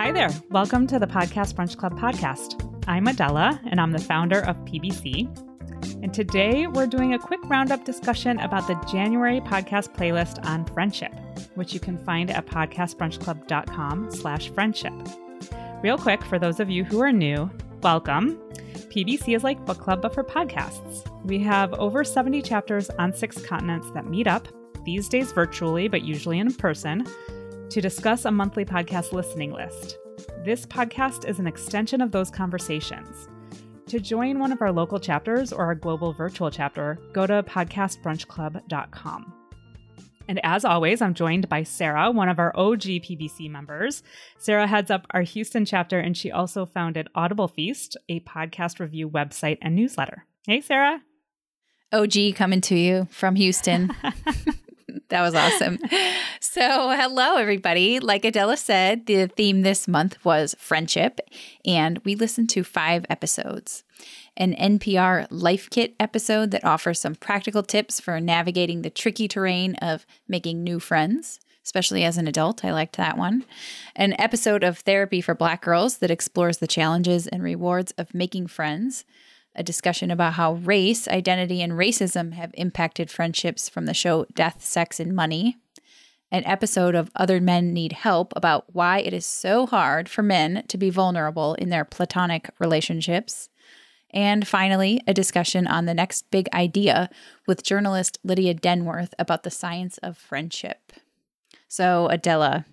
Hi there. Welcome to the Podcast Brunch Club podcast. I'm Adela, and I'm the founder of PBC. And today we're doing a quick roundup discussion about the January podcast playlist on friendship, which you can find at podcastbrunchclub.com slash friendship. Real quick, for those of you who are new, welcome. PBC is like book club, but for podcasts. We have over 70 chapters on six continents that meet up, these days virtually, but usually in person, to discuss a monthly podcast listening list. This podcast is an extension of those conversations. To join one of our local chapters or our global virtual chapter, go to podcastbrunchclub.com. And as always, I'm joined by Sarah, one of our OG PBC members. Sarah heads up our Houston chapter, and she also founded Audible Feast, a podcast review website and newsletter. Hey, Sarah. OG coming to you from Houston. that was awesome. So, hello, everybody. Like Adela said, the theme this month was friendship, and we listened to five episodes an NPR Life Kit episode that offers some practical tips for navigating the tricky terrain of making new friends. Especially as an adult, I liked that one. An episode of Therapy for Black Girls that explores the challenges and rewards of making friends a discussion about how race, identity, and racism have impacted friendships from the show Death, Sex, and Money. An episode of Other Men Need Help about why it is so hard for men to be vulnerable in their platonic relationships. And finally, a discussion on the next big idea with journalist Lydia Denworth about the science of friendship. So, Adela,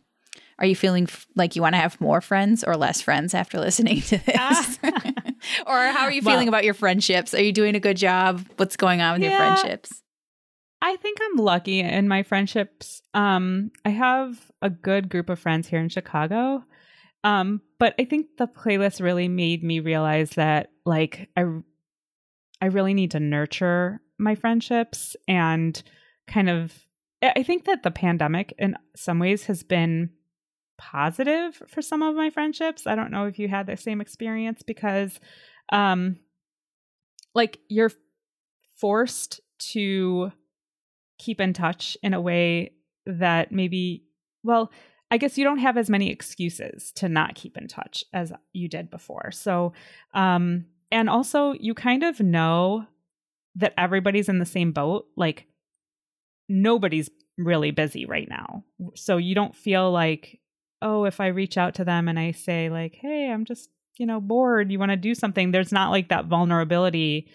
are you feeling f- like you want to have more friends or less friends after listening to this? Ah. or how are you feeling well, about your friendships? Are you doing a good job? What's going on with yeah, your friendships? I think I'm lucky in my friendships. Um, I have a good group of friends here in Chicago. Um, but I think the playlist really made me realize that like I I really need to nurture my friendships and kind of I think that the pandemic in some ways has been positive for some of my friendships. I don't know if you had the same experience because um like you're forced to keep in touch in a way that maybe well I guess you don't have as many excuses to not keep in touch as you did before. So, um, and also you kind of know that everybody's in the same boat. Like nobody's really busy right now. So you don't feel like oh, if I reach out to them and I say, like, hey, I'm just, you know, bored, you want to do something, there's not like that vulnerability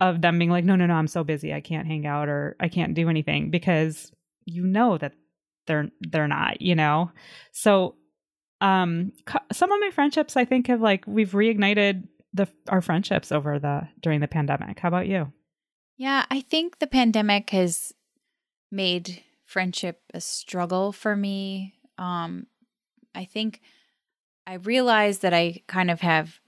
of them being like, no, no, no, I'm so busy, I can't hang out or I can't do anything because you know that they're they're not, you know. So um some of my friendships I think have like we've reignited the our friendships over the during the pandemic. How about you? Yeah, I think the pandemic has made friendship a struggle for me. Um I think I realize that I kind of have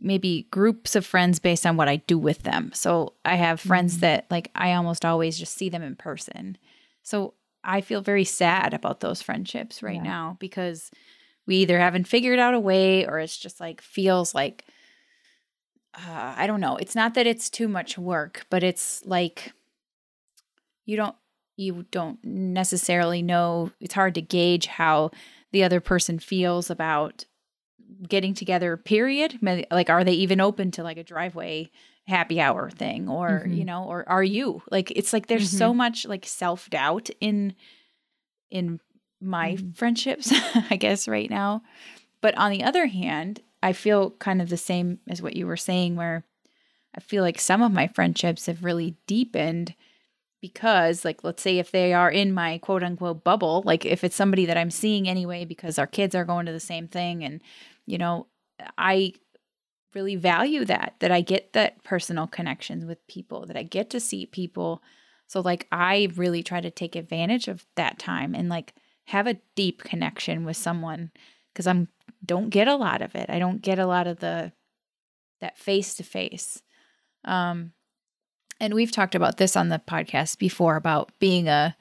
maybe groups of friends based on what I do with them. So I have friends mm-hmm. that like I almost always just see them in person. So I feel very sad about those friendships right yeah. now because we either haven't figured out a way or it's just like feels like uh, I don't know. It's not that it's too much work, but it's like you don't you don't necessarily know. It's hard to gauge how the other person feels about getting together, period. Like, are they even open to like a driveway happy hour thing or, mm-hmm. you know, or are you? Like, it's like there's mm-hmm. so much like self doubt in, in my mm-hmm. friendships, I guess, right now. But on the other hand, I feel kind of the same as what you were saying, where I feel like some of my friendships have really deepened because like let's say if they are in my quote unquote bubble like if it's somebody that i'm seeing anyway because our kids are going to the same thing and you know i really value that that i get that personal connections with people that i get to see people. So like i really try to take advantage of that time and like have a deep connection with someone because i'm don't get a lot of it. I don't get a lot of the that face to face um and we've talked about this on the podcast before about being a,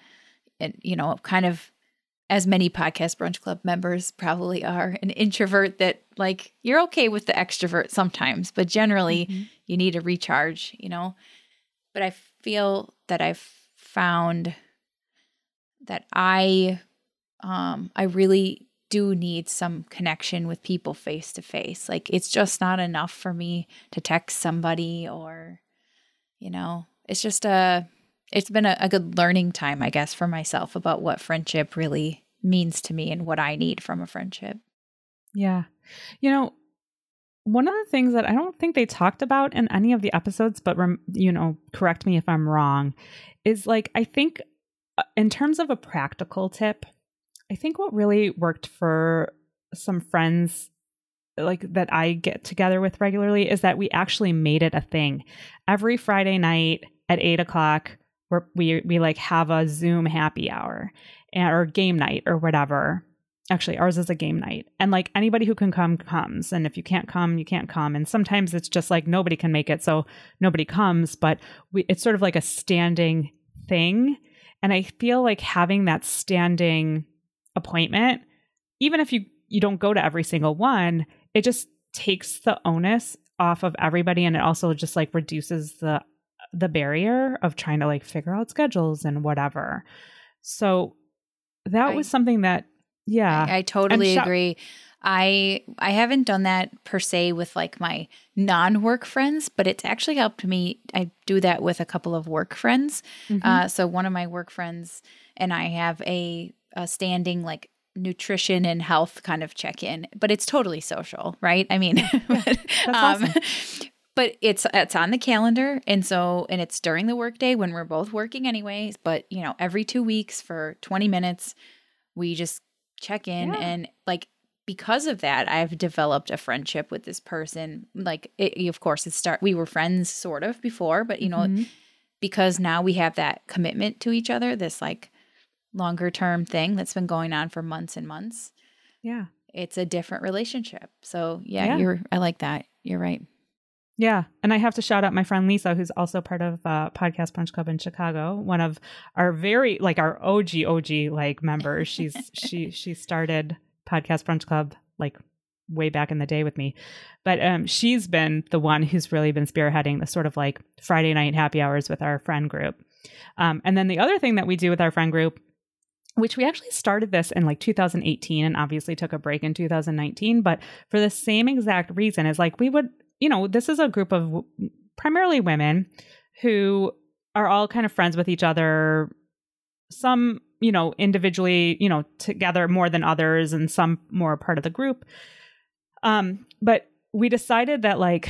you know, kind of as many podcast brunch club members probably are an introvert that like you're okay with the extrovert sometimes, but generally mm-hmm. you need a recharge, you know. But I feel that I've found that I um I really do need some connection with people face to face. Like it's just not enough for me to text somebody or you know, it's just a it's been a, a good learning time, I guess, for myself about what friendship really means to me and what I need from a friendship. Yeah. You know, one of the things that I don't think they talked about in any of the episodes, but rem- you know, correct me if I'm wrong, is like I think uh, in terms of a practical tip, I think what really worked for some friends like that I get together with regularly is that we actually made it a thing. Every Friday night at eight o'clock, where we we like have a Zoom happy hour eh, or game night or whatever. Actually ours is a game night. And like anybody who can come comes. And if you can't come you can't come. And sometimes it's just like nobody can make it so nobody comes. But we it's sort of like a standing thing. And i feel like having that standing appointment even if you you don't go to every single one it just takes the onus off of everybody and it also just like reduces the the barrier of trying to like figure out schedules and whatever so that I, was something that yeah. I, I totally agree. I I haven't done that per se with like my non-work friends, but it's actually helped me. I do that with a couple of work friends. Mm-hmm. Uh, so one of my work friends and I have a, a standing like nutrition and health kind of check-in, but it's totally social, right? I mean, but, um, awesome. but it's it's on the calendar, and so and it's during the workday when we're both working anyways. But you know, every two weeks for twenty minutes, we just check in yeah. and like because of that i've developed a friendship with this person like it, of course it start we were friends sort of before but you know mm-hmm. because now we have that commitment to each other this like longer term thing that's been going on for months and months yeah it's a different relationship so yeah, yeah. you're i like that you're right yeah. And I have to shout out my friend Lisa, who's also part of uh, Podcast Brunch Club in Chicago, one of our very, like our OG, OG, like members. She's, she, she started Podcast Brunch Club like way back in the day with me. But um, she's been the one who's really been spearheading the sort of like Friday night happy hours with our friend group. Um, and then the other thing that we do with our friend group which we actually started this in like 2018 and obviously took a break in 2019 but for the same exact reason is like we would you know, this is a group of primarily women who are all kind of friends with each other. Some, you know, individually, you know, together more than others, and some more part of the group. Um, but we decided that like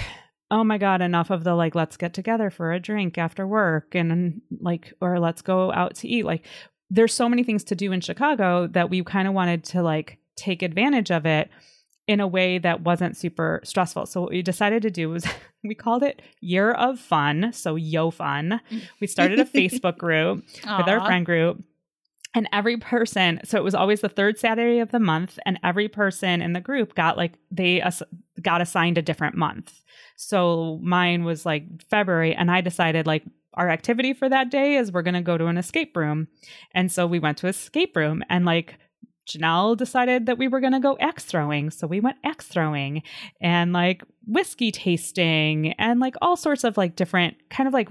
oh my god enough of the like let's get together for a drink after work and like or let's go out to eat like there's so many things to do in chicago that we kind of wanted to like take advantage of it in a way that wasn't super stressful. So what we decided to do was we called it Year of Fun, so Yo Fun. We started a Facebook group with our friend group. And every person, so it was always the third Saturday of the month, and every person in the group got like they ass- got assigned a different month. So mine was like February, and I decided like our activity for that day is we're going to go to an escape room. And so we went to escape room and like Janelle decided that we were going to go axe throwing. So we went axe throwing and like whiskey tasting and like all sorts of like different kind of like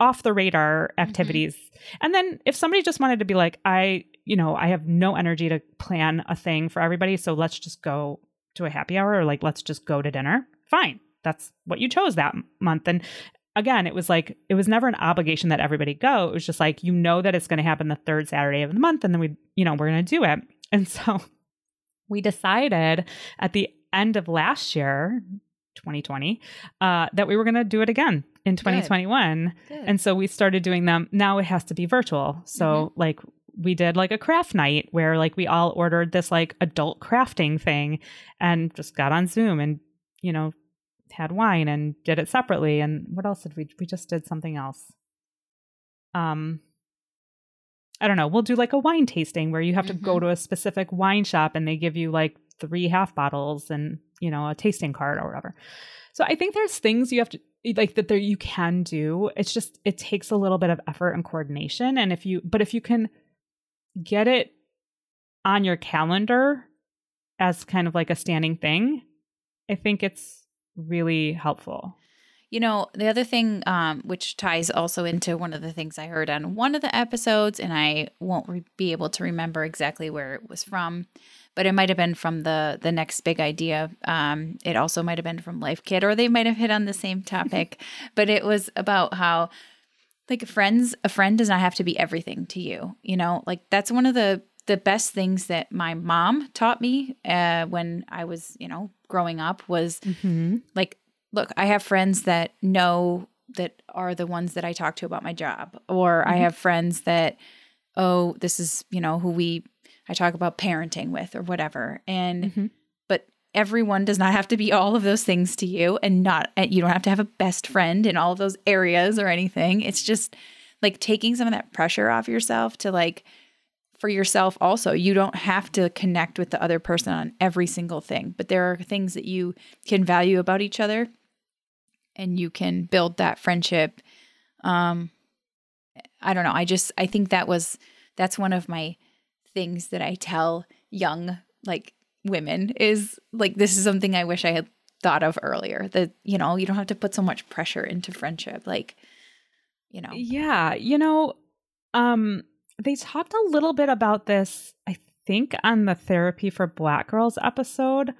off the radar mm-hmm. activities. Mm-hmm. And then if somebody just wanted to be like, I, you know, I have no energy to plan a thing for everybody. So let's just go to a happy hour or like, let's just go to dinner. Fine. That's what you chose that month. And again, it was like it was never an obligation that everybody go. It was just like you know that it's going to happen the third Saturday of the month, and then we, you know, we're going to do it. And so we decided at the end of last year, 2020, uh, that we were going to do it again in 2021. Good. Good. And so we started doing them. Now it has to be virtual. So mm-hmm. like we did like a craft night where like we all ordered this like adult crafting thing and just got on Zoom and you know had wine and did it separately. And what else did we? We just did something else. Um, I don't know. We'll do like a wine tasting where you have to mm-hmm. go to a specific wine shop and they give you like three half bottles and you know a tasting card or whatever. So I think there's things you have to like that there you can do. It's just it takes a little bit of effort and coordination. And if you but if you can get it on your calendar as kind of like a standing thing, I think it's really helpful. You know, the other thing, um, which ties also into one of the things I heard on one of the episodes, and I won't re- be able to remember exactly where it was from, but it might have been from the the next big idea. Um, it also might have been from Life Kit, or they might have hit on the same topic. but it was about how, like, friends, a friend does not have to be everything to you. You know, like that's one of the the best things that my mom taught me uh, when I was, you know, growing up was mm-hmm. like look, I have friends that know that are the ones that I talk to about my job, or mm-hmm. I have friends that, oh, this is, you know, who we, I talk about parenting with or whatever. And, mm-hmm. but everyone does not have to be all of those things to you and not, you don't have to have a best friend in all of those areas or anything. It's just like taking some of that pressure off yourself to like, for yourself also. You don't have to connect with the other person on every single thing, but there are things that you can value about each other and you can build that friendship. Um, I don't know. I just I think that was that's one of my things that I tell young like women is like this is something I wish I had thought of earlier. That you know you don't have to put so much pressure into friendship. Like you know. Yeah, you know, um, they talked a little bit about this. I think on the therapy for Black girls episode,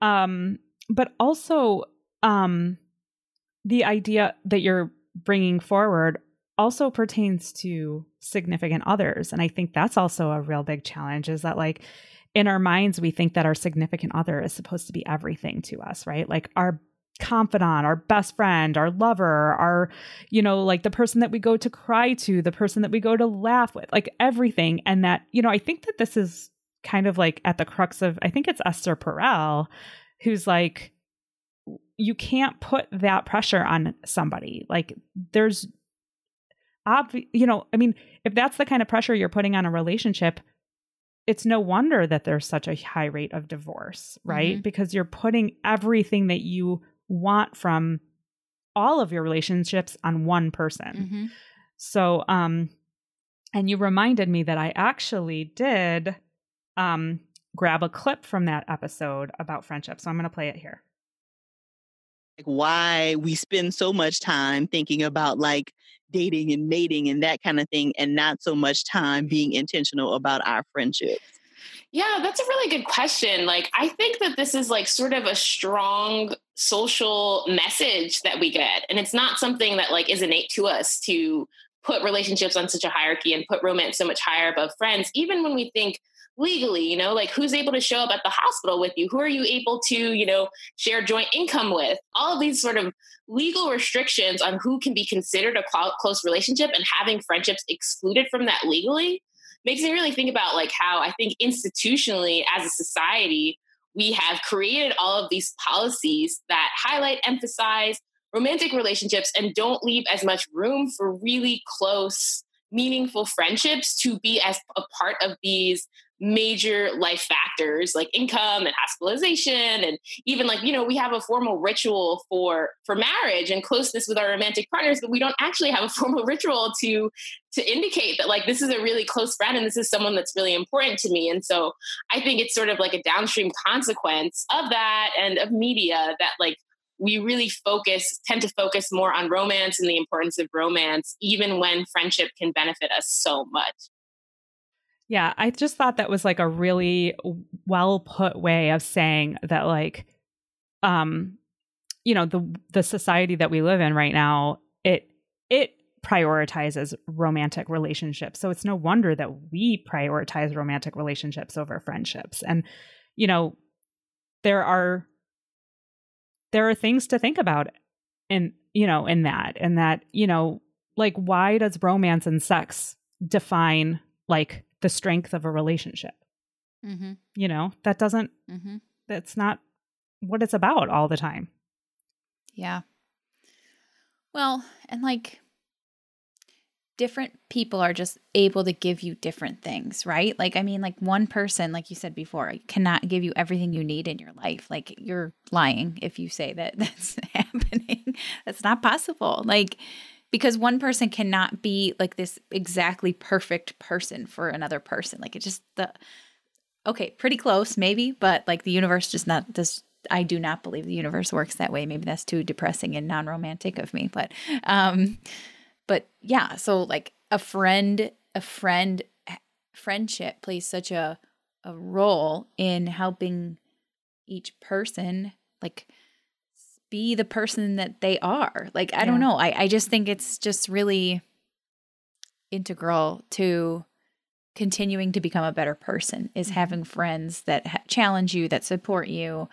um, but also um the idea that you're bringing forward also pertains to significant others. And I think that's also a real big challenge is that, like, in our minds, we think that our significant other is supposed to be everything to us, right? Like, our confidant, our best friend, our lover, our, you know, like the person that we go to cry to, the person that we go to laugh with, like everything. And that, you know, I think that this is kind of like at the crux of, I think it's Esther Perel, who's like, you can't put that pressure on somebody. Like there's obvi- you know, I mean, if that's the kind of pressure you're putting on a relationship, it's no wonder that there's such a high rate of divorce, right? Mm-hmm. Because you're putting everything that you want from all of your relationships on one person. Mm-hmm. So, um, and you reminded me that I actually did um, grab a clip from that episode about friendship. So I'm going to play it here like why we spend so much time thinking about like dating and mating and that kind of thing and not so much time being intentional about our friendships yeah that's a really good question like i think that this is like sort of a strong social message that we get. And it's not something that like is innate to us to put relationships on such a hierarchy and put romance so much higher above friends. Even when we think legally you know like who's able to show up at the hospital with you? Who are you able to you know share joint income with? All of these sort of legal restrictions on who can be considered a close relationship and having friendships excluded from that legally makes me really think about like how i think institutionally as a society we have created all of these policies that highlight emphasize romantic relationships and don't leave as much room for really close meaningful friendships to be as a part of these major life factors like income and hospitalization and even like you know we have a formal ritual for for marriage and closeness with our romantic partners but we don't actually have a formal ritual to to indicate that like this is a really close friend and this is someone that's really important to me. And so i think it's sort of like a downstream consequence of that and of media that like we really focus tend to focus more on romance and the importance of romance even when friendship can benefit us so much yeah, I just thought that was like a really well put way of saying that like um you know, the the society that we live in right now, it it prioritizes romantic relationships. So it's no wonder that we prioritize romantic relationships over friendships. And you know, there are there are things to think about in you know, in that and that, you know, like why does romance and sex define like the strength of a relationship. Mm-hmm. You know, that doesn't, mm-hmm. that's not what it's about all the time. Yeah. Well, and like different people are just able to give you different things, right? Like, I mean, like one person, like you said before, cannot give you everything you need in your life. Like, you're lying if you say that that's happening. that's not possible. Like, because one person cannot be like this exactly perfect person for another person. Like it just the okay, pretty close maybe, but like the universe just not does I do not believe the universe works that way. Maybe that's too depressing and non-romantic of me, but um but yeah, so like a friend a friend friendship plays such a a role in helping each person like be the person that they are. Like I don't know. I I just think it's just really integral to continuing to become a better person is Mhm. having friends that ha- challenge you, that support you.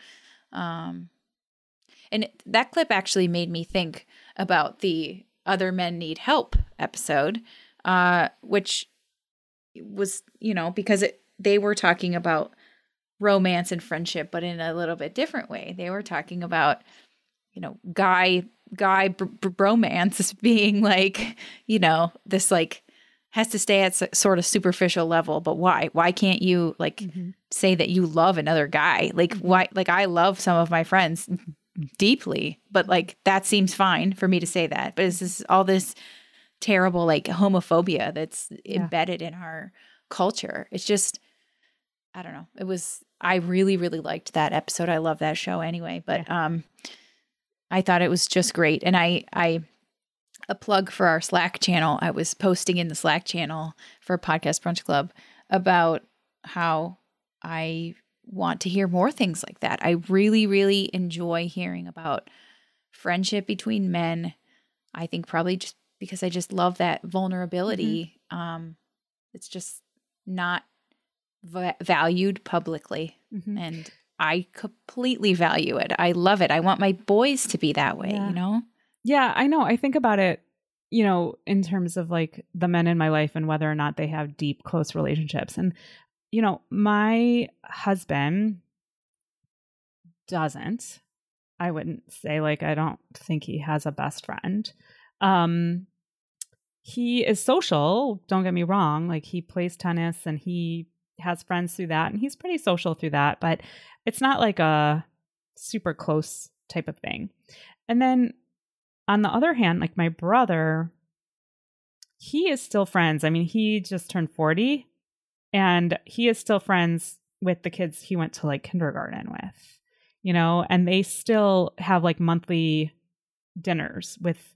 Um and it- that clip actually made me think about the other men need help episode uh which was, you know, because it they were talking about romance and friendship but in a little bit different way. They were talking about you know, guy guy br- br- bromance being like, you know, this like has to stay at s- sort of superficial level, but why? Why can't you like Mhm. say that you love another guy? Like why like I love some of my friends deeply, but like that seems fine for me to say that. But it's just all this terrible like homophobia that's Yeah. embedded in our culture. It's just I don't know. It was I really really liked that episode. I love that show anyway, but um I thought it was just great and I I a plug for our Slack channel. I was posting in the Slack channel for Podcast Brunch Club about how I want to hear more things like that. I really really enjoy hearing about friendship between men. I think probably just because I just love that vulnerability. Um it's just not va- valued publicly Mhm. and I completely value it. I love it. I want my boys to be that way, Yeah. you know? Yeah, I know. I think about it, you know, in terms of like the men in my life and whether or not they have deep, close relationships. And, you know, my husband doesn't. I wouldn't say like I don't think he has a best friend. Um he is social, don't get me wrong. Like he plays tennis and he has friends through that and he's pretty social through that, but it's not like a super close type of thing. And then on the other hand, like my brother, he is still friends. I mean, he just turned 40 and he is still friends with the kids he went to like kindergarten with, you know, and they still have like monthly dinners with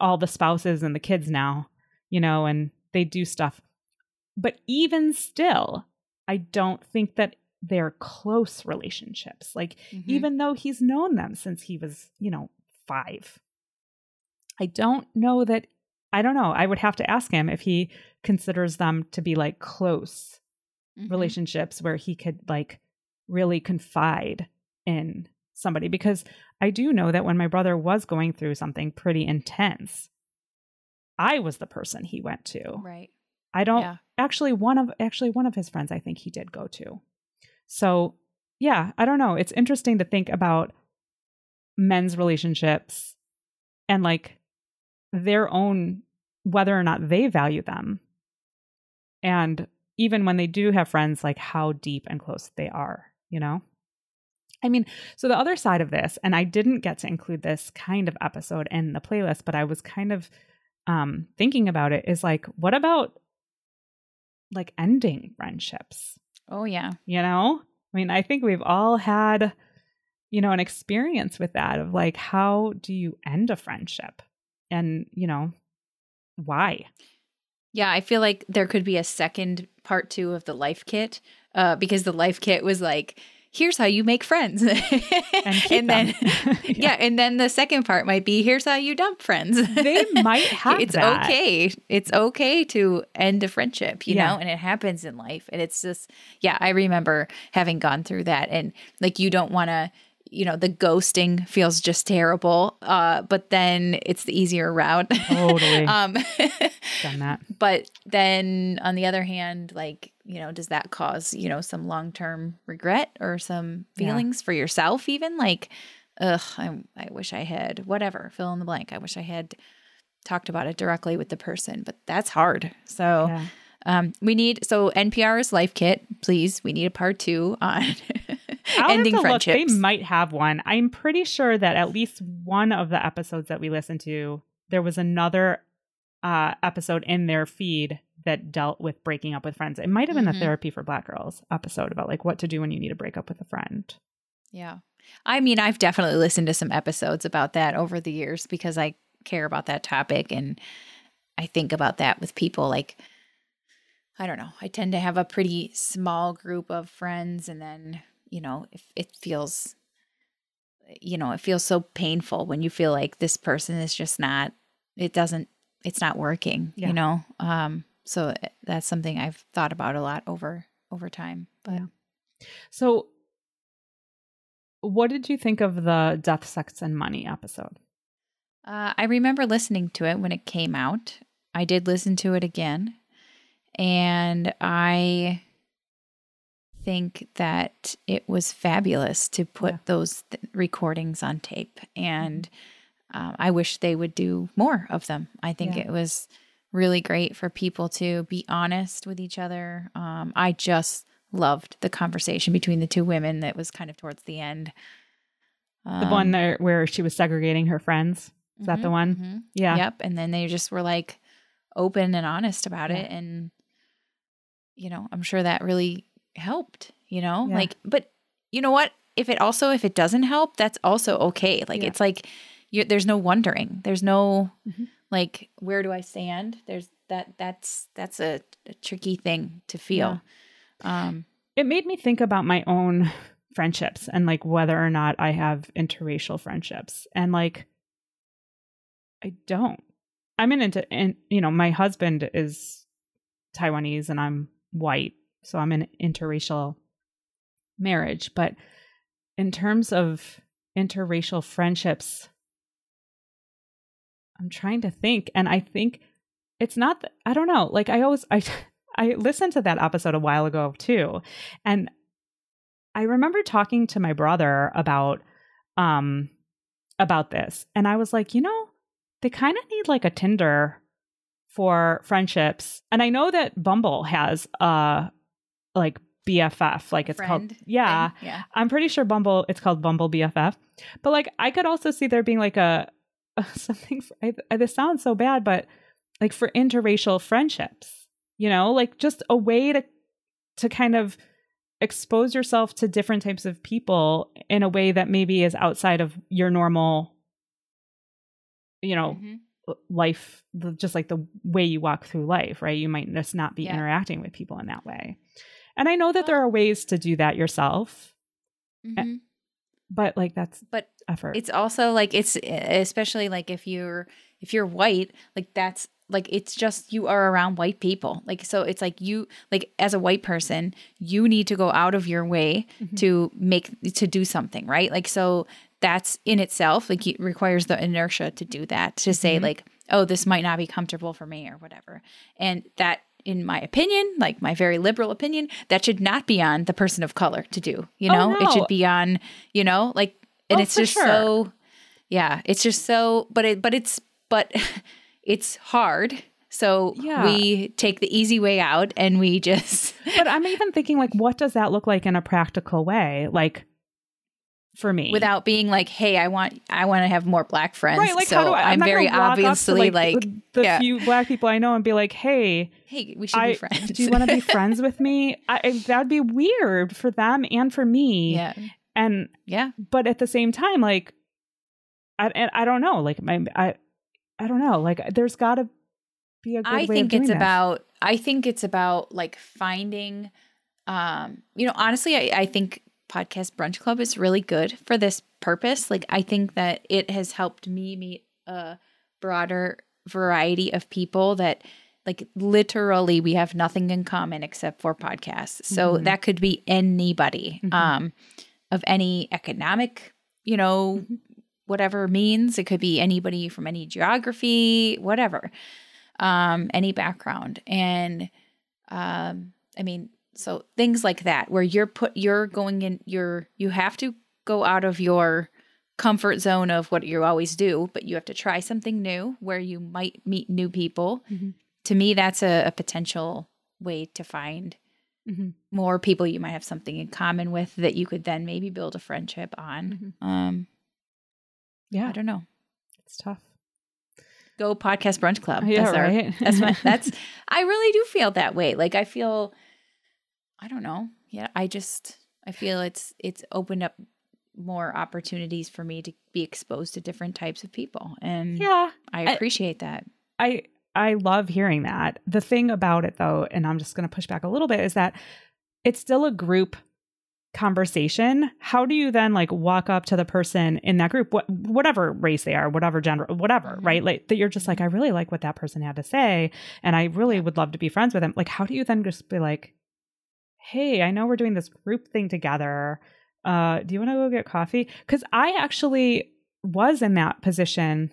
all the spouses and the kids now, you know, and they do stuff. But even still, I don't think that they're close relationships. Like, Mm-hmm. even though he's known them since he was, you know, five. I don't know that, I don't know. I would have to ask him if he considers them to be like close Mhm. relationships where he could like really confide in somebody. Because I do know that when my brother was going through something pretty intense, I was the person he went to. Right. I don't Yeah. actually one of actually one of his friends I think he did go to. So, yeah, I don't know. It's interesting to think about men's relationships and like their own whether or not they value them. And even when they do have friends like how deep and close they are, you know? I mean, so the other side of this, and I didn't get to include this kind of episode in the playlist, but I was kind of um thinking about it is like what about like ending friendships. Oh yeah. you know? I mean i think we've all had you know an experience with that of like how do you end a friendship? And you know why? Yeah, I feel like there could be a second part two of the life kit, uh, because the life kit was like, here's how you make friends, and, keep then them. yeah. and then the second part might be here's how you dump friends. they might have it's that. okay. It's okay to end a friendship, you Yeah. know, and it happens in life. And it's just, yeah, I remember having gone through that. And like, you don't want to, you know, the ghosting feels just terrible. Uh, but then it's the easier route. Totally. um, done that but then on the other hand, like, you know, does that cause, you know, some long term regret or some Yeah. feelings for yourself, even? Like, ugh, I, I wish I had whatever, fill in the blank. I wish I had talked about it directly with the person, but that's hard. So, yeah. um, we need, so NPR's Life Kit, please, we need a part two on ending to look. friendships. They might have one. I'm pretty sure that at least one of the episodes that we listened to, there was another uh, episode in their feed that dealt with breaking up with friends. It might have been Mhm. the therapy for black girls episode about like what to do when you need to break up with a friend. Yeah. I mean, I've definitely listened to some episodes about that over the years because I care about that topic and I think about that with people like I don't know. I tend to have a pretty small group of friends and then, you know, if it feels you know, it feels so painful when you feel like this person is just not it doesn't it's not working, Yeah. you know. Um so eh, that's something I've thought about a lot over over time. But Yeah. So, what did you think of the Death, Sex, and Money episode? Uh, I remember listening to it when it came out. I did listen to it again. And I think that it was fabulous to put Yeah. those th- recordings on tape. And um, I wish they would do more of them. I think Yeah. it was really great for people to be honest with each other. Um, I just loved the conversation between the two women that was kind of towards the end. The one Um, there where she was segregating her friends. Is that the mhm, one? mhm. Yeah. Yep. And then they just were like open and honest about Yeah. it. And, you know, I'm sure that really helped, you know? Yeah. Like, but you know what? If it also, if it doesn't help, that's also okay. Like, Yeah. it's like, there's no wondering. There's no, Mhm. Like, where do I stand? There's that, that's, that's a, a tricky thing to feel. Um, It made me think about my own friendships and like whether or not I have interracial friendships. And like, I don't. I'm an into, and you know, my husband is Taiwanese and I'm white. So I'm in an interracial marriage. But in terms of interracial friendships, I'm trying to think. And I think it's not, th- I don't know. Like I always, I, I listened to that episode a while ago too. And I remember talking to my brother about, um, about this. And I was like, you know, they kind of need like a Tinder for friendships. And I know that Bumble has uh like BFF, like it's called yeah. thing. Yeah. I'm pretty sure Bumble it's called Bumble BFF. But like I could also see there being like a, something for, I, I, this sounds so bad, but like for interracial friendships, you know, like just a way to to kind of expose yourself to different types of people in a way that maybe is outside of your normal you know Mhm. life just like the way you walk through life right you might just not be Yeah. interacting with people in that way and i know that there are ways to do that yourself Mhm. But like that's But effort it's also like it's especially like if you're if you're white like that's like it's just you are around white people like so it's like you like as a white person you need to go out of your way Mhm. to make to do something right like so that's in itself like it requires the inertia to do that to say Mhm. like oh this might not be comfortable for me or whatever and that in my opinion like my very liberal opinion that should not be on the person of color to do you Oh, know it should be on you know like and Oh, it's just sure. so yeah it's just so but it but it's but it's hard so Yeah. we take the easy way out and we just but i'm even thinking like what does that look like in a practical way like for me. Without being like hey i want i want to have more black friends. Right like so how do I, i'm not very obviously like, the yeah. few black people i know and be like hey hey we should I, be friends. do you want to be friends with me? I, that'd be weird for them and for me. Yeah. And yeah. but at the same time like i and i don't know like my i i don't know like there's got to be a good I way think it's about I think it's about like finding um you know honestly I, I think podcast brunch club is really good for this purpose like I think that it has helped me meet a broader variety of people that like literally we have nothing in common except for podcasts so Mhm. that could be anybody Mhm. um of any economic you know Mhm. whatever means it could be anybody from any geography whatever um, any background. And um, I mean, so things like that, where you're put, you're going in, you're, you have to go out of your comfort zone of what you always do, but you have to try something new where you might meet new people. Mhm. To me, that's a, a potential way to find Mhm. more people you might have something in common with that you could then maybe build a friendship on. Um, yeah I don't know. it's tough Go podcast brunch club. yeah That's our- right that's my that's i really do feel that way like i feel i don't know yeah i just i feel it's it's opened up more opportunities for me to be exposed to different types of people. And yeah, I appreciate I, that. I I love hearing that. The thing about it though, and I'm just going to push back a little bit is that it's still a group conversation how do you then like walk up to the person in that group what, whatever race they are whatever gender whatever mm-hmm. right like that you're just like i really like what that person had to say and i really would love to be friends with them like how do you then just be like hey i know we're doing this group thing together uh do you want to go get coffee because i actually was in that position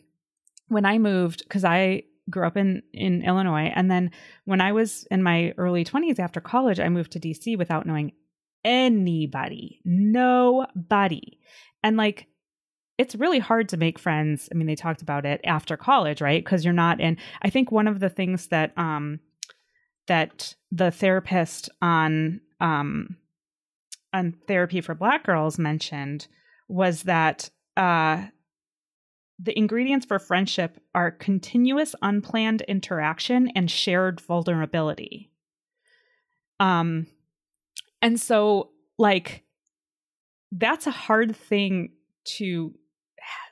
when i moved because i grew up in in illinois and then when i was in my early 20s after college i moved to dc without knowing anybody, nobody. And like, it's really hard to make friends. I mean, they talked about it after college, right? Because you're not in. I think one of the things that um that the therapist on um on therapy for Black girls mentioned was that uh the ingredients for friendship are continuous unplanned interaction and shared vulnerability. Um and so, like, that's a hard thing to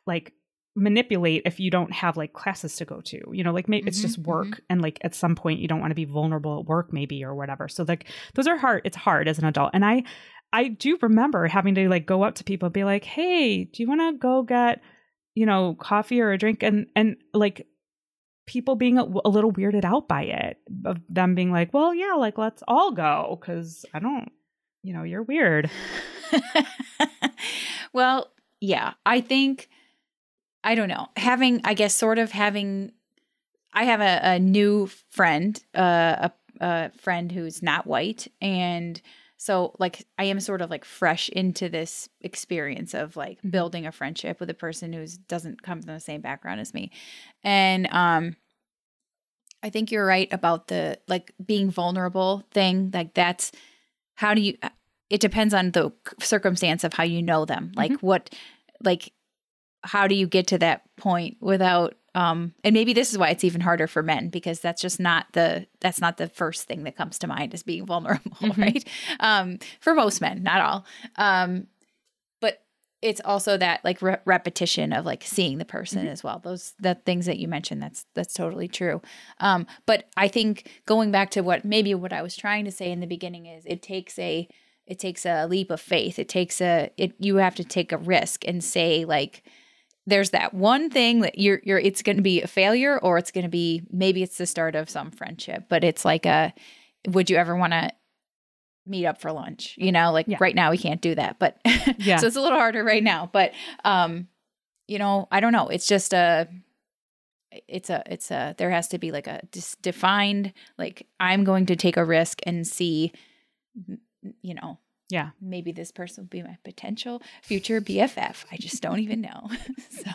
like manipulate if you don't have like classes to go to you know like maybe mm-hmm, it's just work mm-hmm. and like at some point you don't want to be vulnerable at work maybe or whatever so like those are hard it's hard as an adult and i i do remember having to like go up to people and be like hey do you want to go get you know coffee or a drink and and like people being a, a little weirded out by it of them being like well yeah like let's all go because i don't you know, you're weird. well, yeah, I think, I don't know, having, I guess, sort of having, I have a, a new friend, uh, a, a friend who's not white. And so, like, I am sort of like fresh into this experience of like mm-hmm. building a friendship with a person who doesn't come from the same background as me. And, um, I think you're right about the like being vulnerable thing. Like, that's, how do you it depends on the circumstance of how you know them like mm-hmm. what like how do you get to that point without um and maybe this is why it's even harder for men because that's just not the that's not the first thing that comes to mind as being vulnerable mm-hmm. right? Um for most men not all. Um but it's also that like re- repetition of like seeing the person mm-hmm. as well. Those the things that you mentioned that's that's totally true. Um but i think going back to what maybe what i was trying to say in the beginning is it takes a it takes a leap of faith. It takes a it you have to take a risk and say like there's that one thing that you're you're it's going to be a failure or it's going to be maybe it's the start of some friendship but it's like a would you ever want to meet up for lunch? You know like yeah. right now we can't do that but yeah. so it's a little harder right now but um you know i don't know. It's just a it's a it's a there has to be like a defined like i'm going to take a risk and see you know, yeah, maybe this person will be my potential future BFF. I just don't even know. so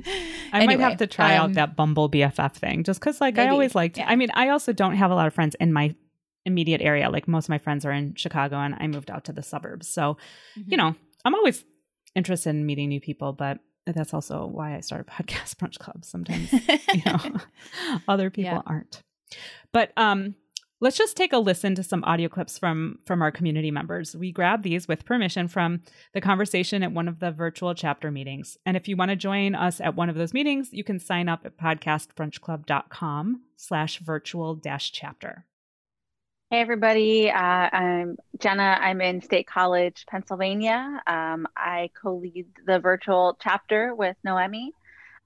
I anyway, might have to try um, out that Bumble BFF thing just because, like, maybe, I always liked. Yeah. I mean, I also don't have a lot of friends in my immediate area. Like, most of my friends are in Chicago, and I moved out to the suburbs. So, mm-hmm. you know, I'm always interested in meeting new people, but that's also why I started podcast brunch clubs. Sometimes, you know, other people yeah. aren't. But um, Let's just take a listen to some audio clips from from our community members. We grabbed these with permission from the conversation at one of the virtual chapter meetings. And if you want to join us at one of those meetings, you can sign up at podcastbrunchclub.com slash virtual dash chapter. Hey everybody, uh, I'm Jenna. I'm in State College, Pennsylvania. Um, I co-lead the virtual chapter with Noemi.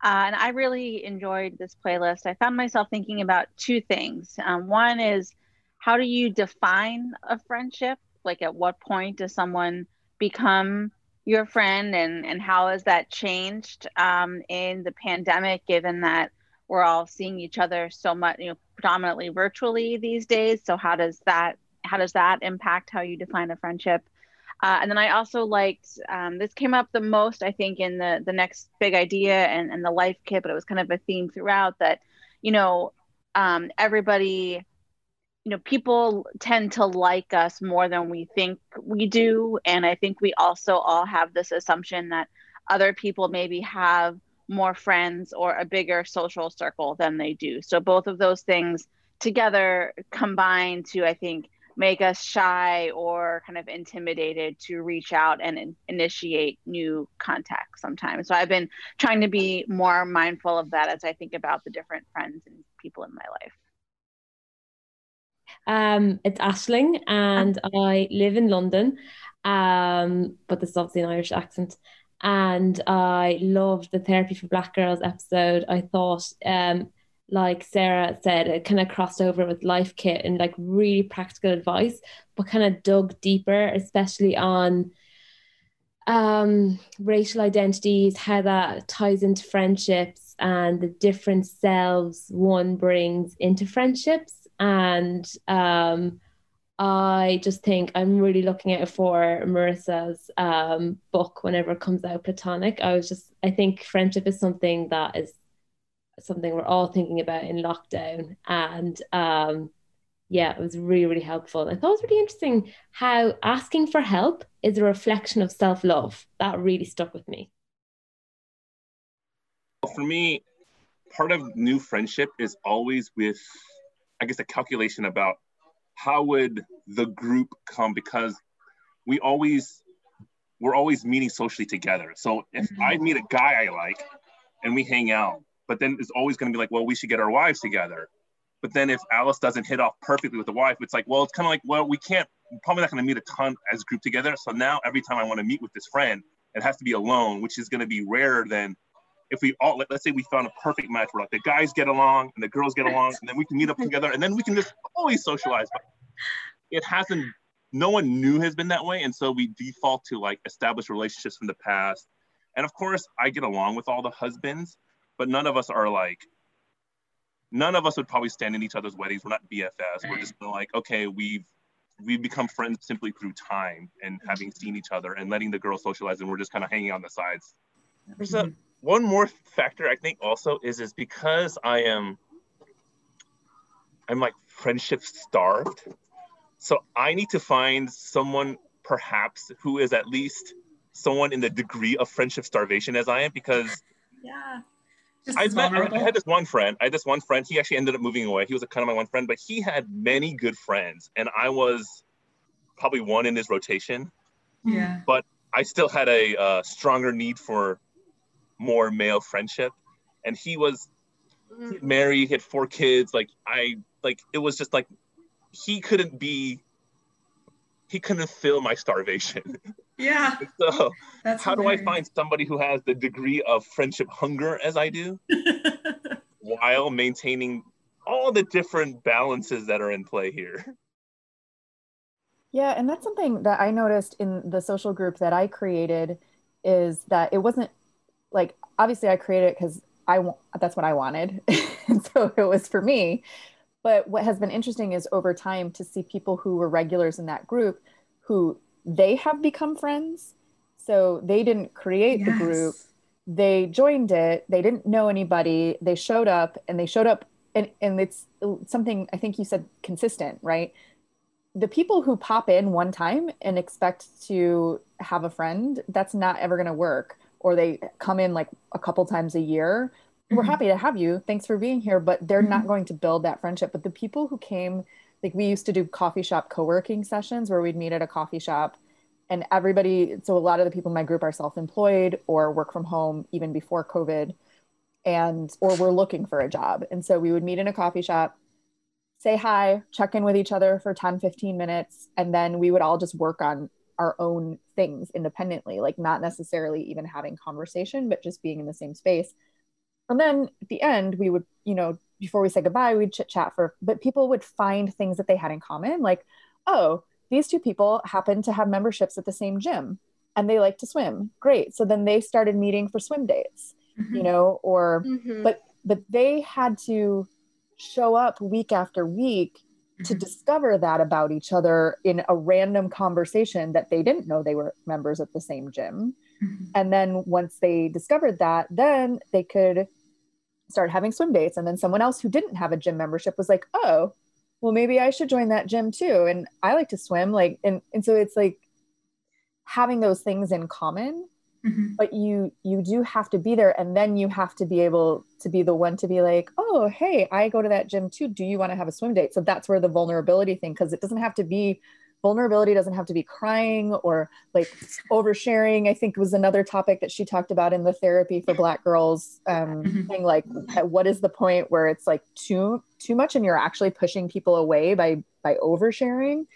Uh, and I really enjoyed this playlist. I found myself thinking about two things. Um, one is how do you define a friendship? Like at what point does someone become your friend and, and how has that changed um, in the pandemic, given that we're all seeing each other so much, you know, predominantly virtually these days. So how does that how does that impact how you define a friendship? Uh, and then I also liked um, this came up the most, I think, in the the next big idea and, and the life kit, but it was kind of a theme throughout that, you know, um, everybody you know people tend to like us more than we think we do and i think we also all have this assumption that other people maybe have more friends or a bigger social circle than they do so both of those things together combine to i think make us shy or kind of intimidated to reach out and in- initiate new contact sometimes. So I've been trying to be more mindful of that as I think about the different friends and people in my life. Um, it's Ashling, and I live in London. Um, but this is obviously an Irish accent. And I loved the Therapy for Black Girls episode. I thought um like Sarah said, it kind of crossed over with Life Kit and like really practical advice, but kind of dug deeper, especially on um, racial identities, how that ties into friendships and the different selves one brings into friendships. And um, I just think I'm really looking out for Marisa's um, book whenever it comes out, Platonic. I was just, I think friendship is something that is something we're all thinking about in lockdown. And um, yeah, it was really, really helpful. I thought it was really interesting how asking for help is a reflection of self love. That really stuck with me. For me, part of new friendship is always with, I guess, a calculation about how would the group come because we always we're always meeting socially together. So if mm-hmm. I meet a guy I like and we hang out, but then it's always going to be like, well, we should get our wives together. But then if Alice doesn't hit off perfectly with the wife, it's like, well, it's kind of like, well, we can't, probably not going to meet a ton as a group together. So now every time I want to meet with this friend, it has to be alone, which is going to be rarer than if we all, let, us say we found a perfect match where like the guys get along and the girls get along, and then we can meet up together and then we can just always socialize. But it hasn't, no one new has been that way. And so we default to like established relationships from the past. And of course, I get along with all the husbands, but none of us are like none of us would probably stand in each other's weddings. We're not BFFs. We're just like, okay, we've we've become friends simply through time and having seen each other and letting the girls socialize, and we're just kind of hanging on the sides. There's a mm-hmm. One more factor I think also is is because I am I'm like friendship starved. So I need to find someone perhaps who is at least someone in the degree of friendship starvation as I am because yeah I, met, I, had this one friend. I had this one friend. He actually ended up moving away. He was a kind of my one friend, but he had many good friends, and I was probably one in his rotation. Yeah. But I still had a uh, stronger need for more male friendship, and he was mm-hmm. married. He had four kids. Like I, like it was just like he couldn't be. He couldn't fill my starvation. Yeah. so That's how hilarious. do I find somebody who has the degree of friendship hunger as I do while maintaining all the different balances that are in play here? Yeah, and that's something that I noticed in the social group that I created is that it wasn't like obviously I created it because I that's what I wanted. so it was for me. But what has been interesting is over time to see people who were regulars in that group who they have become friends. So they didn't create yes. the group. They joined it. They didn't know anybody. They showed up and they showed up and, and it's something I think you said consistent, right? The people who pop in one time and expect to have a friend, that's not ever going to work. Or they come in like a couple times a year. Mm-hmm. We're happy to have you. Thanks for being here. But they're mm-hmm. not going to build that friendship. But the people who came like we used to do coffee shop co-working sessions where we'd meet at a coffee shop and everybody so a lot of the people in my group are self-employed or work from home even before covid and or we're looking for a job and so we would meet in a coffee shop say hi check in with each other for 10 15 minutes and then we would all just work on our own things independently like not necessarily even having conversation but just being in the same space and then at the end we would you know before we say goodbye, we'd chit chat for, but people would find things that they had in common. Like, oh, these two people happen to have memberships at the same gym and they like to swim. Great. So then they started meeting for swim dates, mm-hmm. you know, or, mm-hmm. but, but they had to show up week after week. To discover that about each other in a random conversation that they didn't know they were members at the same gym. Mm-hmm. And then once they discovered that, then they could start having swim dates and then someone else who didn't have a gym membership was like oh well maybe i should join that gym too and i like to swim like and, and so it's like having those things in common Mhm. but you you do have to be there and then you have to be able to be the one to be like oh hey i go to that gym too do you want to have a swim date so that's where the vulnerability thing because it doesn't have to be vulnerability doesn't have to be crying or like oversharing i think was another topic that she talked about in the therapy for black girls um Mhm. thing like at what is the point where it's like too too much and you're actually pushing people away by by oversharing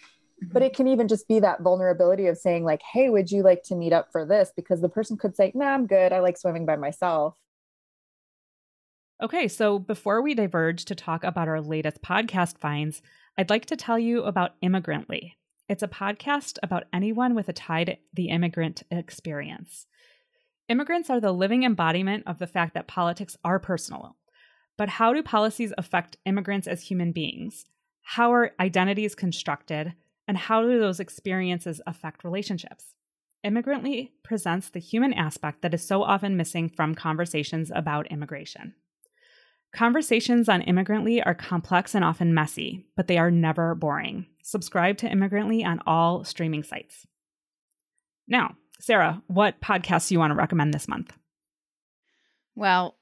but it can even just be that vulnerability of saying like hey would you like to meet up for this because the person could say nah i'm good i like swimming by myself Okay, so before we diverge to talk about our latest podcast finds, I'd like to tell you about Immigrantly. It's a podcast about anyone with a tie to the immigrant experience. Immigrants are the living embodiment of the fact that politics are personal. But how do policies affect immigrants as human beings? How are identities constructed? And how do those experiences affect relationships? Immigrantly presents the human aspect that is so often missing from conversations about immigration. Conversations on Immigrantly are complex and often messy, but they are never boring. Subscribe to Immigrantly on all streaming sites. Now, Sarah, what podcasts do you want to recommend this month? Well,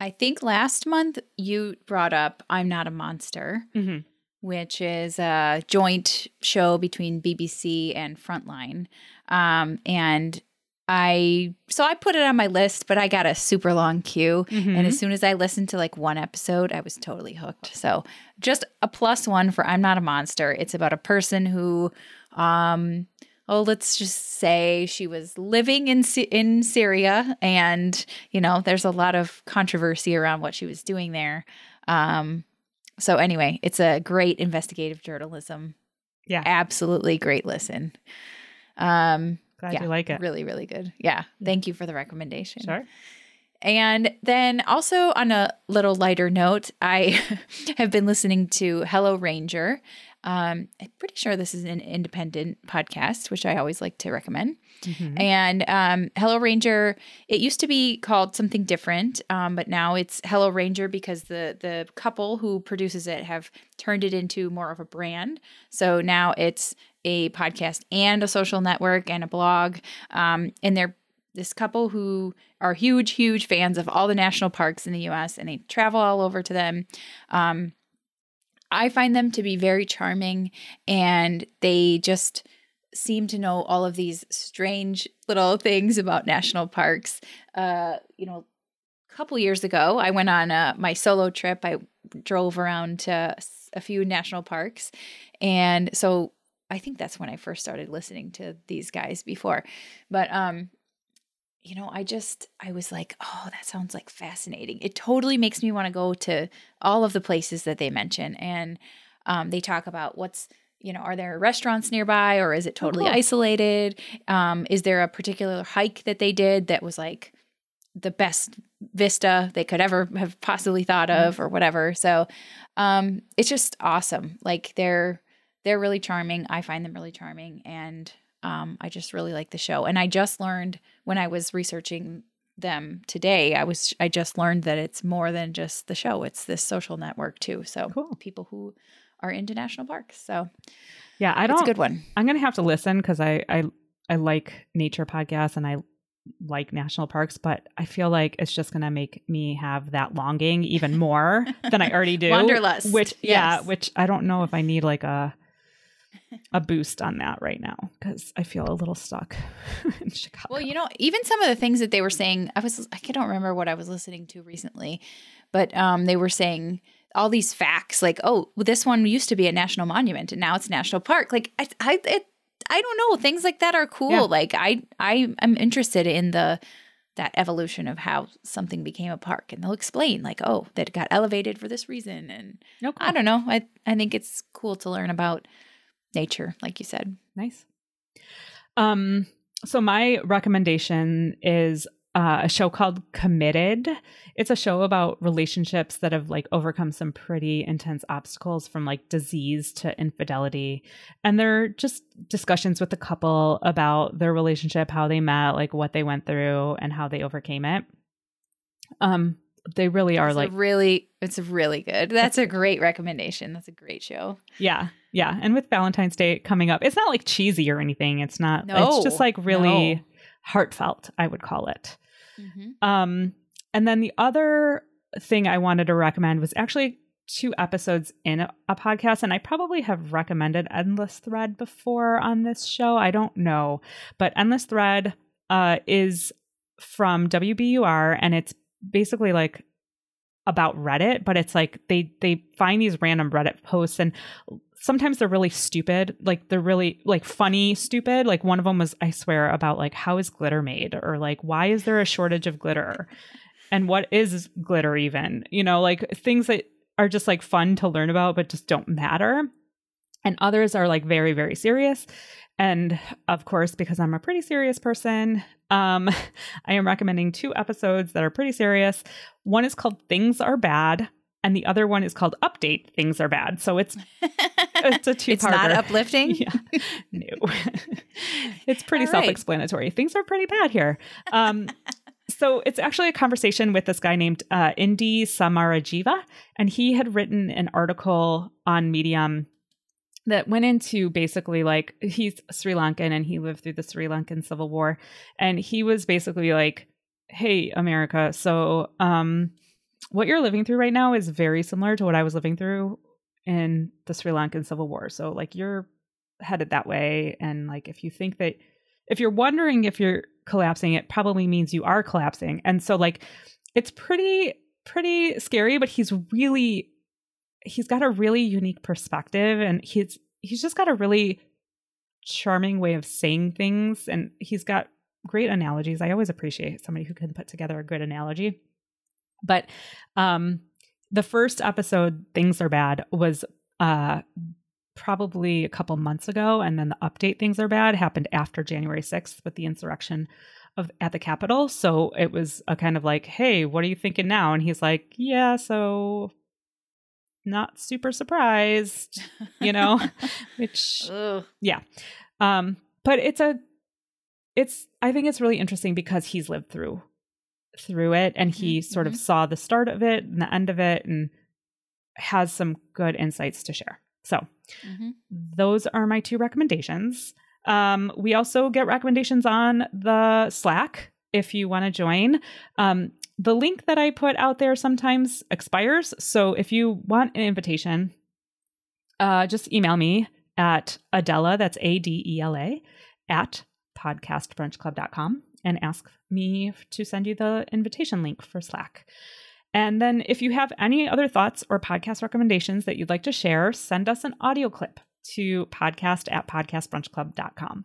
I think last month you brought up I'm Not a Monster, Mm-hmm. Which is a joint show between BBC and Frontline. Um, and I, so I put it on my list, but I got a super long queue. Mm-hmm. And as soon as I listened to like one episode, I was totally hooked. So just a plus one for I'm Not a Monster. It's about a person who, um, oh, let's just say she was living in in Syria, and you know, there's a lot of controversy around what she was doing there. Um, so anyway, it's a great investigative journalism. Yeah. absolutely great listen. Um, Glad yeah, you like it. really, really good. Yeah, thank you for the recommendation. Sure. And then also on a little lighter note, I have been listening to Hello Ranger. Um, I'm pretty sure this is an independent podcast, which I always like to recommend. Mhm. And um, Hello Ranger, it used to be called something different, um, but now it's Hello Ranger because the the couple who produces it have turned it into more of a brand. So now it's a podcast and a social network and a blog. Um, and they're this couple who are huge, huge fans of all the national parks in the U.S. and they travel all over to them. I find them to be very charming, and they just seem to know all of these strange little things about national parks. Uh, you know, a couple years ago, I went on uh, my solo trip. I drove around to a few national parks, and so I think that's when I first started listening to these guys before. But um, you know, I just I was like, oh, that sounds like fascinating. It totally makes me want to go to all of the places that they mention, and um, they talk about what's you know, are there restaurants nearby, or is it totally cool. isolated? Um, is there a particular hike that they did that was like the best vista they could ever have possibly thought of, or whatever? So um, it's just awesome. Like they're they're really charming. I find them really charming, and um, I just really like the show. And I just learned when I was researching them today, I was I just learned that it's more than just the show; it's this social network too. So Cool. people who are into national parks. So Yeah, I don't. a good one. I'm gonna have to listen because I, I I like nature podcasts and I like national parks, but I feel like it's just gonna make me have that longing even more than I already do. Wanderlust, Which yeah, which I don't know if I need like a a boost on that right now because I feel a little stuck in Chicago. Well, you know, even some of the things that they were saying, I was I don't remember what I was listening to recently, but um, they were saying all these facts, like, oh, well, this one used to be a national monument and now it's a national park. Like, I, I, it, I don't know, things like that are cool. Yeah. Like, I, I am interested in the that evolution of how something became a park, and they'll explain, like, oh, that got elevated for this reason, and no, I don't know. I, I think it's cool to learn about nature, like you said. Nice. Um, so my recommendation is uh, a show called Committed. It's a show about relationships that have like overcome some pretty intense obstacles from like disease to infidelity. And they're just discussions with the couple about their relationship, how they met, like what they went through and how they overcame it. Um, they really are It's like really, it's really good. That's a great recommendation. That's a great show. Yeah, yeah. And with Valentine's Day coming up, it's not like cheesy or anything. It's not. No, it's just like really no. heartfelt, I would call it. Mhm. Um, and then the other thing I wanted to recommend was actually two episodes in a, a podcast, and I probably have recommended Endless Thread before on this show. I don't know, but Endless Thread uh, is from WBUR, and it's basically like about Reddit, but it's like they they find these random Reddit posts and sometimes they're really stupid like they're really like funny stupid. Like one of them was i swear about like how is glitter made or like why is there a shortage of glitter? And what is glitter even? You know like things that are just like fun to learn about but just don't matter. And others are like very very serious and of course because i'm a pretty serious person um i am recommending two episodes that are pretty serious. One is called things are bad and the other one is called update things are bad. So it's it's a two It's not uplifting. yeah. No. It's pretty right. self-explanatory. Things are pretty bad here. Um so it's actually a conversation with this guy named uh, Indi Samarajiva, and he had written an article on Medium that went into basically like he's Sri Lankan and he lived through the Sri Lankan Civil War, and he was basically like, "Hey, America, so um, what you're living through right now is very similar to what I was living through in the Sri Lankan Civil War. So like you're headed that way, and like if you think that if you're wondering if you're collapsing, it probably means you are collapsing. And so like it's pretty pretty scary, but he's really he's got a really unique perspective and he's he's just got a really charming way of saying things and he's got great analogies. I always appreciate somebody who can put together a good analogy. But um the first episode things are bad was uh probably a couple months ago and then the update things are bad happened after January 6th with the insurrection of at the Capitol. So it was a kind of like, "Hey, what are you thinking now?" And he's like, "Yeah, so not super surprised, you know." Which Ugh. yeah. Um but it's a it's I think it's really interesting because he's lived through through it and he Mhm, sort of saw the start of it and the end of it and has some good insights to share. So, Mhm. those are my two recommendations. Um, we also get recommendations on the Slack if you want to join. Um, the link that I put out there sometimes expires. So if you want an invitation, uh, just email me at Adela, that's A D E L A, at podcastbrunchclub.com and ask me to send you the invitation link for Slack. And then if you have any other thoughts or podcast recommendations that you'd like to share, send us an audio clip to podcast at podcastbrunchclub.com.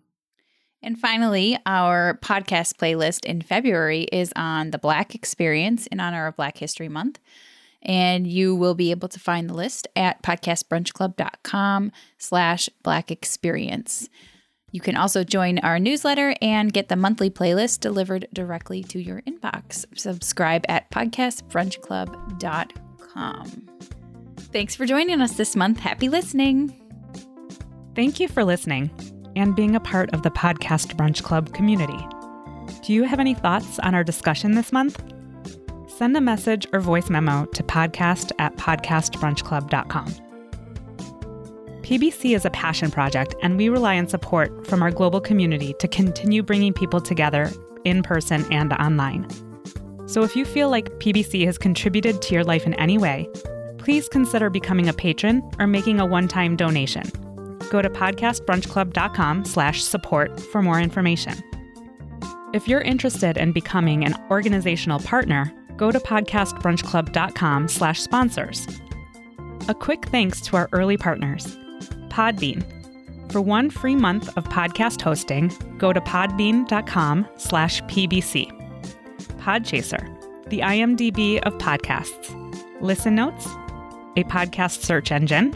And finally, our podcast playlist in February is on the Black Experience in honor of Black History Month. And you will be able to find the list at podcastbrunchclub.com slash black experience. You can also join our newsletter and get the monthly playlist delivered directly to your inbox. Subscribe at podcastbrunchclub.com. Thanks for joining us this month. Happy listening. Thank you for listening and being a part of the Podcast Brunch Club community. Do you have any thoughts on our discussion this month? Send a message or voice memo to podcast at podcastbrunchclub.com. PBC is a passion project, and we rely on support from our global community to continue bringing people together in person and online. So if you feel like PBC has contributed to your life in any way, please consider becoming a patron or making a one-time donation go to podcastbrunchclub.com slash support for more information. If you're interested in becoming an organizational partner, go to podcastbrunchclub.com slash sponsors. A quick thanks to our early partners, Podbean. For one free month of podcast hosting, go to podbean.com slash pbc. Podchaser, the IMDb of podcasts. Listen Notes, a podcast search engine.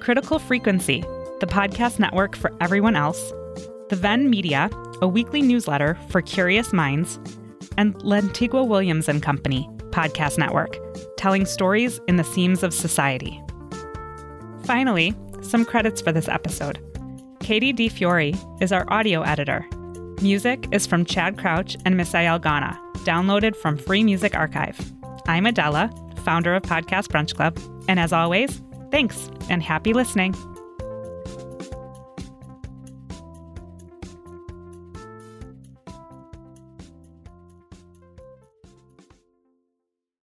Critical Frequency, the podcast network for everyone else, The Venn Media, a weekly newsletter for curious minds, and Lantigua Williams and Company, podcast network, telling stories in the seams of society. Finally, some credits for this episode. Katie D. Fiore is our audio editor. Music is from Chad Crouch and Misael Ghana, downloaded from Free Music Archive. I'm Adela, founder of Podcast Brunch Club, and as always, thanks and happy listening.